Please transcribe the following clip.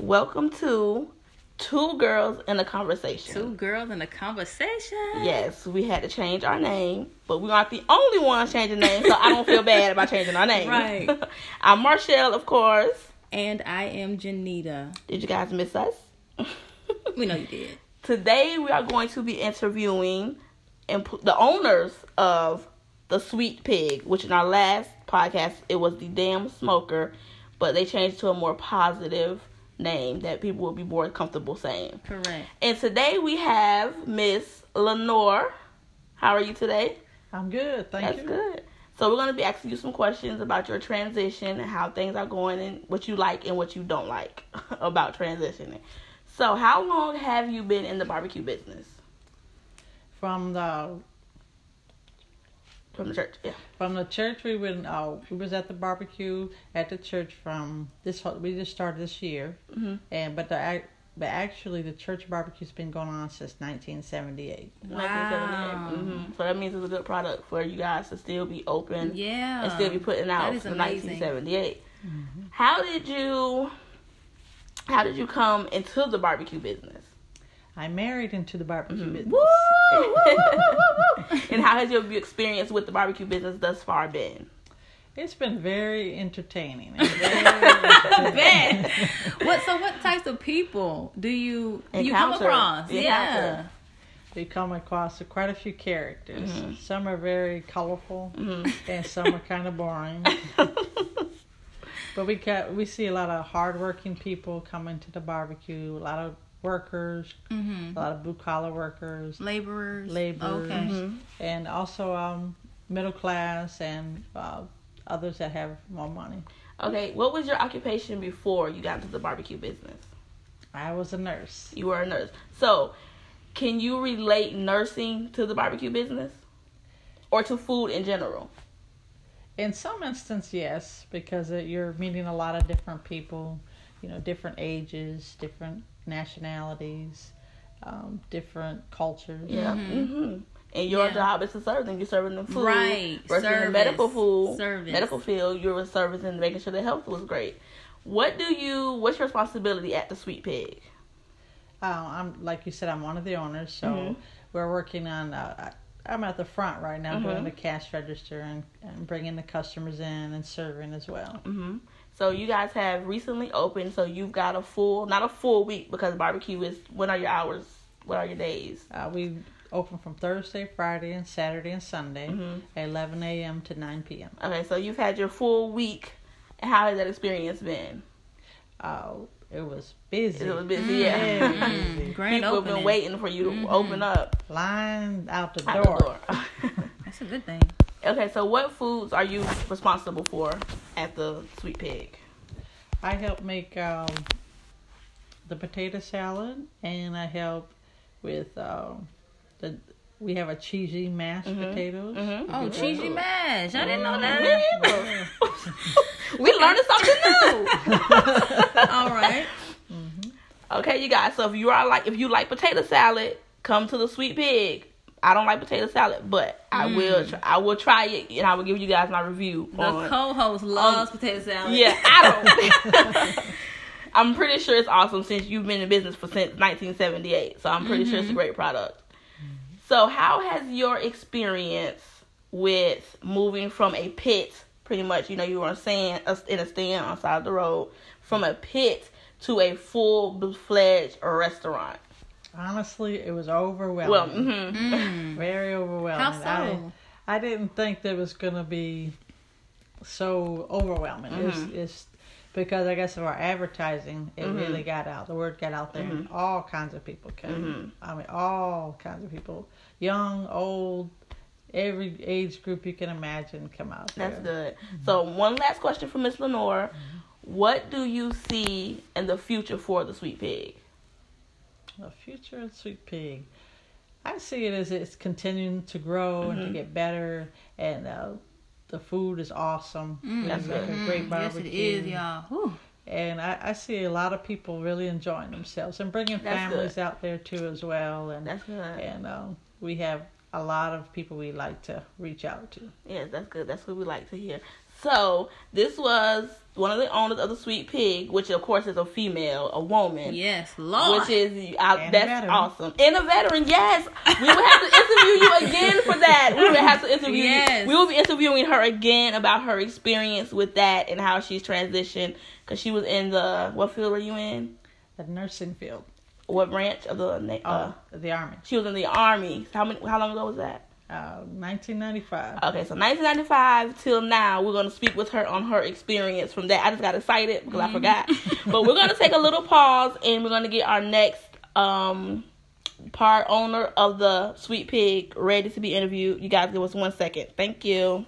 Welcome to Two Girls in a Conversation. Two girls in a conversation. Yes, we had to change our name, but we aren't the only ones changing names, so I don't feel bad about changing our name. Right. I'm Marshall, of course. And I am Janita. Did you guys miss us? We know you did. Today we are going to be interviewing imp- the owners of the Sweet Pig, which in our last podcast it was the Damn Smoker, but they changed to a more positive name that people will be more comfortable saying. Correct. And today we have Miss Lenore. How are you today? I'm good, thank That's you. good. So we're going to be asking you some questions about your transition and how things are going and what you like and what you don't like about transitioning. So, how long have you been in the barbecue business? From the From the church, yeah. from the church, we went. Uh, we was at the barbecue at the church from this. We just started this year, Mhm. and but the ac- but actually the church barbecue's been going on since 1978. Wow. hmm So that means it's a good product for you guys to still be open Yeah. and still be putting out That is from amazing. 1978. How did you? How did you come into the barbecue business? I married into the barbecue Mhm. business. Woo, and how has your experience with the barbecue business thus far been? It's been very entertaining. very- Bet. what? So, what types of people do you do you come Encounter. across? Encounter. Yeah. we come across quite a few characters. Mhm. Some are very colorful, Mhm. and some are kind of boring. But we got we see a lot of hardworking people coming to the barbecue. A lot of workers, Mm-hmm. a lot of blue collar workers, Laborers. Laborers. Okay. Mhm. and also um, middle class and uh, others that have more money. Okay, what was your occupation before you got into the barbecue business? I was a nurse. You were a nurse. So, can you relate nursing to the barbecue business? Or to food in general? In some instance, yes, because uh, you're meeting a lot of different people, you know, different ages, different nationalities, um, different cultures. Yeah. Mhm. hmm And your Yeah. job is to serve them. You're serving them food. Right. Versus in the medical food, Service. medical field, you're servicing and making sure their health was great. What do you? What's your responsibility at the Sweet Pig? Uh, I'm like you said, I'm one of the owners, so Mhm. we're working on. Uh, I- I'm at the front right now, Mhm. doing the cash register and, and bringing the customers in and serving as well. hmm So you guys have recently opened. So you've got a full, not a full week because barbecue is. When are your hours? What are your days? Uh, we open from Thursday, Friday, and Saturday and Sunday, Mhm. 11 a.m. to 9 p.m. Okay, so you've had your full week. How has that experience been? Uh, it was busy. It was busy, yeah. Very Mm, busy. grand People have been waiting for you to Mhm. open up Line out the out door. the door. That's a good thing. okay, so what foods are you responsible for at the Sweet Pig? I help make um, the potato salad, and I help with um, the. We have a cheesy mashed Mhm. potatoes. Mhm. Oh, cheesy mash. I didn't know Mhm. that. we learning something new. All right. Mm-hmm. okay, you guys. So if you are like, if you like potato salad, come to the Sweet Pig. I don't like potato salad, but I Mm. will. Try, I will try it, and I will give you guys my review. The on, co-host loves potato salad. Yeah, I don't. I'm pretty sure it's awesome since you've been in business for since 1978. So I'm pretty sure it's a mm-hmm. great product. Mm-hmm. So how has your experience with moving from a pit, pretty much, you know, you were on stand in a stand on the side of the road, from a pit to a full fledged restaurant? Honestly, it was overwhelming. Well, hmm Mm. Very overwhelming. How so? I, I didn't think that it was going to be so overwhelming. It's, Mhm. it's because I guess of our advertising, it Mhm. really got out. The word got out there, and Mm-hmm. all kinds of people came. Mhm. I mean, all kinds of people, young, old, every age group you can imagine, come out. That's there. good. So one last question for Miss Lenore. What do you see in the future for the Sweet Pig? The future of Sweet Pig. I see it as it's continuing to grow and Mhm. to get better, and uh, the food is awesome. Mm. We That's make good. a great Mm, barbecue. Yes, it is, y'all. Whew. And I, I see a lot of people really enjoying themselves and bringing That's families good. out there too as well. And That's good. and um, we have a lot of people we like to reach out to. Yes, that's good. That's what we like to hear. So this was one of the owners of the Sweet Pig, which of course is a female, a woman. Yes, Lord. Which is uh, And that's veteran. awesome. And a veteran, yes. We will have to interview you again for that. We will have to interview Yes. you. We will be interviewing her again about her experience with that and how she's transitioned. Because she was in the what field were you in? The nursing field. What branch of the? Uh, Oh, the army. she was in the army. How many? How long ago was that? Uh, 1995. Okay, so 1995 till now, we're gonna speak with her on her experience from that. I just got excited because I forgot. but we're gonna take a little pause and we're gonna get our next um part owner of the Sweet Pig ready to be interviewed. You guys give us one second. Thank you.